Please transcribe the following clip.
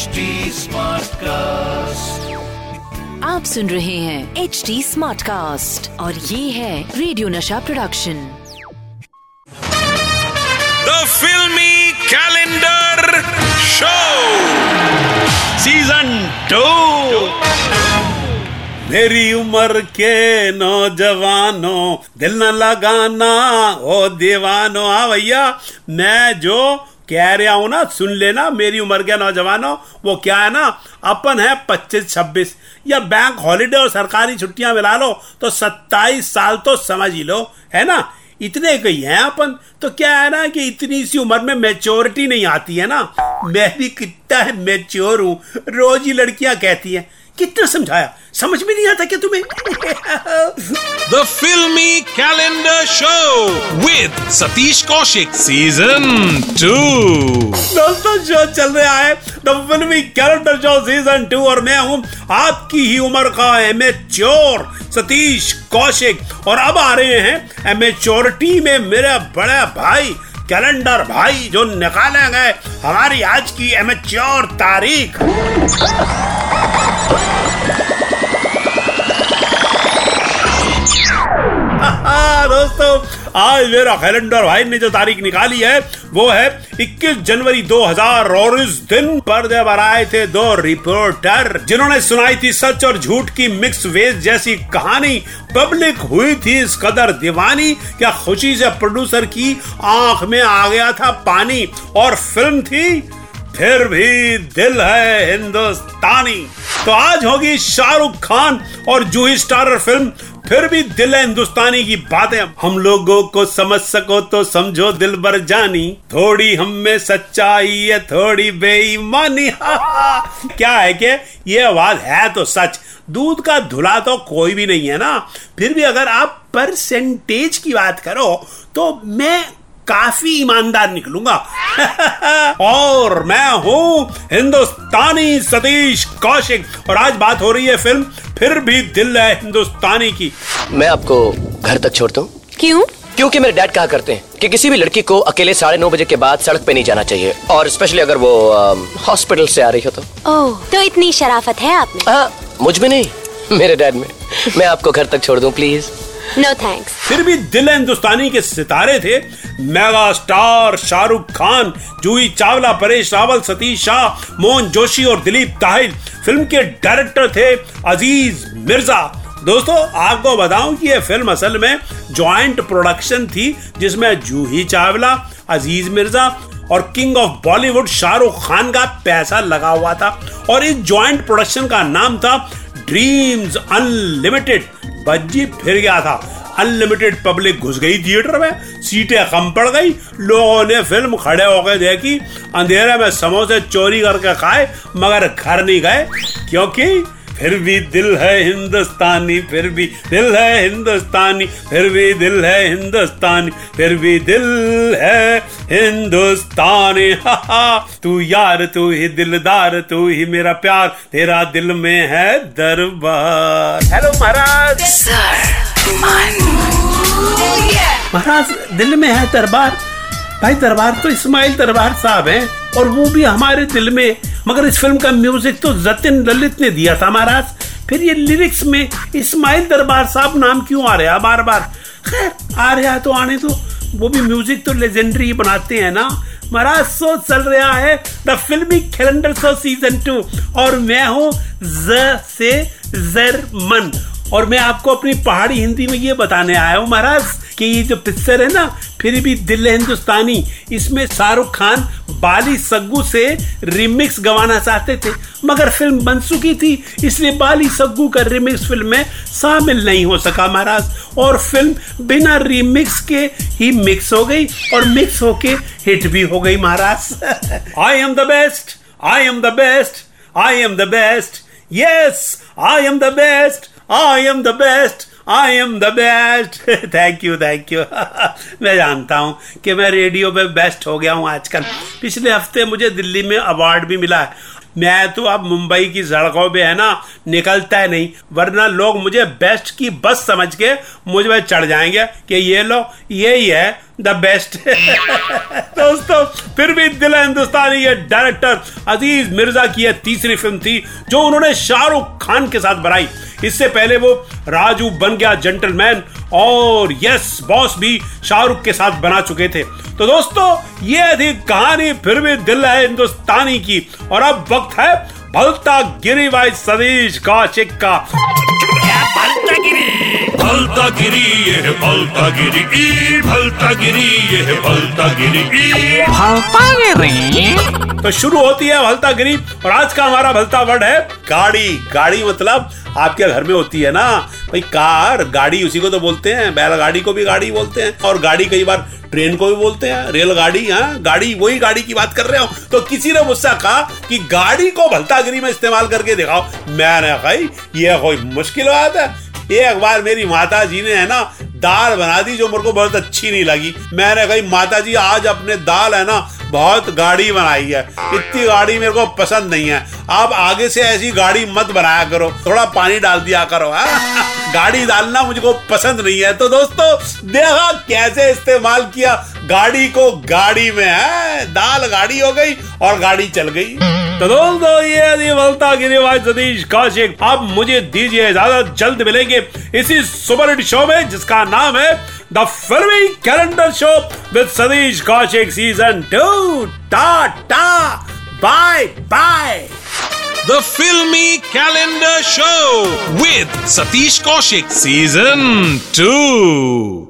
HD cast आप सुन रहे हैं एच डी स्मार्ट कास्ट और ये है radio Nasha production the filmy calendar show season two मेरी उम्र के नौजवानों दिल न लगाना ओ दीवानो आ भैया मैं जो कह रहा हूँ ना, सुन लेना, मेरी उम्र के नौजवानों, वो क्या है ना, अपन है पच्चीस, छब्बीस। या बैंक हॉलीडे और सरकारी छुट्टियाँ मिला लो तो सत्ताईस साल तो समझ ही लो, है ना? इतने कही हैं अपन। तो क्या है ना कि इतनी सी उम्र में मेच्योरिटी नहीं आती है ना? मैं भी कितना मेच्योर हूँ। रोज ही लड़कियाँ कहती हैं कितना समझाया? समझ में नहीं आता क्या तुम्हें? The filmy calendar show with Satish Kaushik Season 2 दोस्तों शो चल रहा है द फिल्मी कैरेक्टर शो सीज़न टू और मैं हूँ आपकी ही उम्र का एमेच्योर सतीश कौशिक और अब आ रहे हैं एमेच्योरिटी में मेरे बड़े भाई कैलेंडर भाई जो निकाले गए हमारी आज की एमेच्योर तारीख। दोस्तों, आज मेरा कैलेंडर भाई ने जो तारीख निकाली है, वो है 21 जनवरी 2000 और इस दिन पर्दे पर आए थे दो रिपोर्टर जिन्होंने सुनाई थी सच और झूठ की मिक्स वेज जैसी कहानी। पब्लिक हुई थी इस कदर दीवानी क्या खुशी से प्रोड्यूसर की आँख में आ गया था पानी। और फ़िल्म थी, फिर भी दिल है हिंदुस्तानी। तो आज होगी शाहरुख खान और जूही स्टारर फ़िल्म, फिर भी दिल है हिंदुस्तानी की बातें। हम लोगों को समझ सको तो समझो, दिल भर जानी। थोड़ी हम में सच्चाई है, थोड़ी बेईमानी। क्या है कि ये आवाज़ है तो सच। दूध का धुला तो कोई भी नहीं है ना। फिर भी अगर आप परसेंटेज की बात करो तो मैं काफ़ी ईमानदार निकलूँगा। और मैं हूँ हिंदुस्तानी सतीश कौशिक। और आज बात हो रही है फ़िल्म फिर भी दिल है हिंदुस्तानी की। मैं आपको घर तक छोड़ता हूँ। क्यों? क्योंकि मेरे डैड कहा करते हैं कि किसी भी लड़की को अकेले साढ़े नौ बजे के बाद सड़क पे नहीं जाना चाहिए। और स्पेशली अगर वो हॉस्पिटल से आ रही हो तो। ओह तो इतनी शराफत है आप में? हाँ मुझमें नहीं मेरे डैड में। मैं आपको घर तक छोड़ दूँ प्लीज़। नो थैंक्स फिर भी दिल हिंदुस्तानी के सितारे थे। मेगा स्टार शाहरुख खान, जूही चावला, परेश रावल, सतीश शाह, मोहन जोशी और दिलीप ताहिल फ़िल्म के डायरेक्टर थे अज़ीज़ मिर्ज़ा। दोस्तों, आपको बताऊँ कि यह फ़िल्म असल में जॉइंट प्रोडक्शन थी, जिसमें जूही चावला, अज़ीज़ मिर्ज़ा और किंग ऑफ़ बॉलीवुड शाहरुख खान का पैसा लगा हुआ था। और इस जॉइंट प्रोडक्शन का नाम था ड्रीम्स अनलिमिटेड। बज्जी फिर गया था। अनलिमिटेड पब्लिक घुस गई थिएटर में, सीटें कम पड़ गई, लोगों ने फ़िल्म खड़े होकर देखी, अंधेरे में समोसे चोरी करके खाए, मगर घर नहीं गए, क्योंकि फिर भी दिल है हिंदुस्तानी फिर भी दिल है हिंदुस्तानी फिर भी दिल है हिंदुस्तानी फिर भी दिल है हिंदुस्तानी। हा हा। तू यार तू ही दिलदार तू ही मेरा प्यार तेरा दिल में है दरबार। हेलो महाराज। महाराज दिल में है दरबार। भाई दरबार तो इस्माइल दरबार साहब हैं और वो भी हमारे दिल में मगर इस फ़िल्म का म्यूज़िक तो जतिन ललित ने दिया था महाराज। फिर ये लिरिक्स में इस्माइल दरबार साहब नाम क्यों आ रहा बार बार। खैर, आ रहा तो आने तो वो भी म्यूज़िक तो लेजेंडरी बनाते हैं ना। महाराज सो चल रहा है the filmy calendar so season two. और मैं हूँ ज से जरमन। और मैं आपको अपनी पहाड़ी हिंदी में ये बताने आया हूँ, महाराज, कि ये जो पिक्चर है ना, फिर भी दिल हिंदुस्तानी, इसमें शाहरुख खान बाली सग्गू से रिमिक्स गवाना चाहते थे, मगर फ़िल्म बन चुकी थी, इसलिए बाली सग्गू का रिमिक्स फ़िल्म में शामिल नहीं हो सका, महाराज, और फ़िल्म बिना रिमिक्स के ही मिक्स हो गई, और मिक्स होके हिट भी हो गई, महाराज। I am the best I am the best I am the best yes I am the best I am the best I am the best thank you thank you मैं जानता हूँ कि मैं radio पे best हो गया हूँ आजकल। पिछले हफ़्ते मुझे दिल्ली में अवार्ड भी मिला है। मैं तो अब मुंबई की सड़कों पे है ना, निकलता है नहीं। वरना लोग मुझे बेस्ट की बस समझ के मुझमें चढ़ जाएँगे कि ये लो, ये ही है द बेस्ट दोस्तों, फिर भी दिल हिंदुस्तानी ये डायरेक्टर अज़ीज़ मिर्ज़ा की यह तीसरी फ़िल्म थी, जो उन्होंने शाहरुख खान के साथ बनाई। इससे पहले वो राजू बन गया जेंटलमैन और यस बॉस भी शाहरुख के साथ बना चुके थे। तो दोस्तों, ये थी कहानी फिर भी दिल है हिंदुस्तानी की। और अब वक्त है भलता गिरी भाई सतीश कौशिक का भलता गिरी ये भलता गिरी ई भलता गिरी ये भलता गिरी ई भलता गिरी तो शुरू होती है भलता गिरी और आज का हमारा भलता वर्ड है गाड़ी। गाड़ी मतलब आपके घर में होती है ना? भाई कार गाड़ी उसी को तो बोलते हैं। बैलगाड़ी को भी गाड़ी बोलते हैं। और गाड़ी कई बार ट्रेन को भी बोलते हैं। रेलगाड़ी हाँ गाड़ी वही गाड़ी की बात कर रहे हो। तो किसी ने मुझसे कहा कि गाड़ी को भलतागिरी में इस्तेमाल करके दिखाओ। मैंने भाई ये कोई मुश्किल बात है। एक अखबार मेरी माता जी ने, है ना, दाल बना दी जो मेरे को बहुत अच्छी नहीं लगी। मैंने कही माता जी आज अपने दाल, है ना, बहुत गाड़ी बनाई है। इतनी गाड़ी मेरे को पसंद नहीं है। आप आगे से ऐसी गाड़ी मत बनाया करो। थोड़ा पानी डाल दिया करो, है। गाड़ी डालना मुझको पसंद नहीं है। तो दोस्तों, देखा कैसे इस्तेमाल किया गाड़ी को गाड़ी में है? दाल गाड़ी हो गई और गाड़ी चल गई। तो दोस्तों ये थी बलता गिरी भाई सतीश कौशिक अब मुझे दीजिए इजाज़त जल्द मिलेंगे इसी सुपर हिट शो में जिसका नाम है the filmy calendar show with Satish Kaushik season two tata bye bye The Filmy Calendar Show with Satish Kaushik Season 2.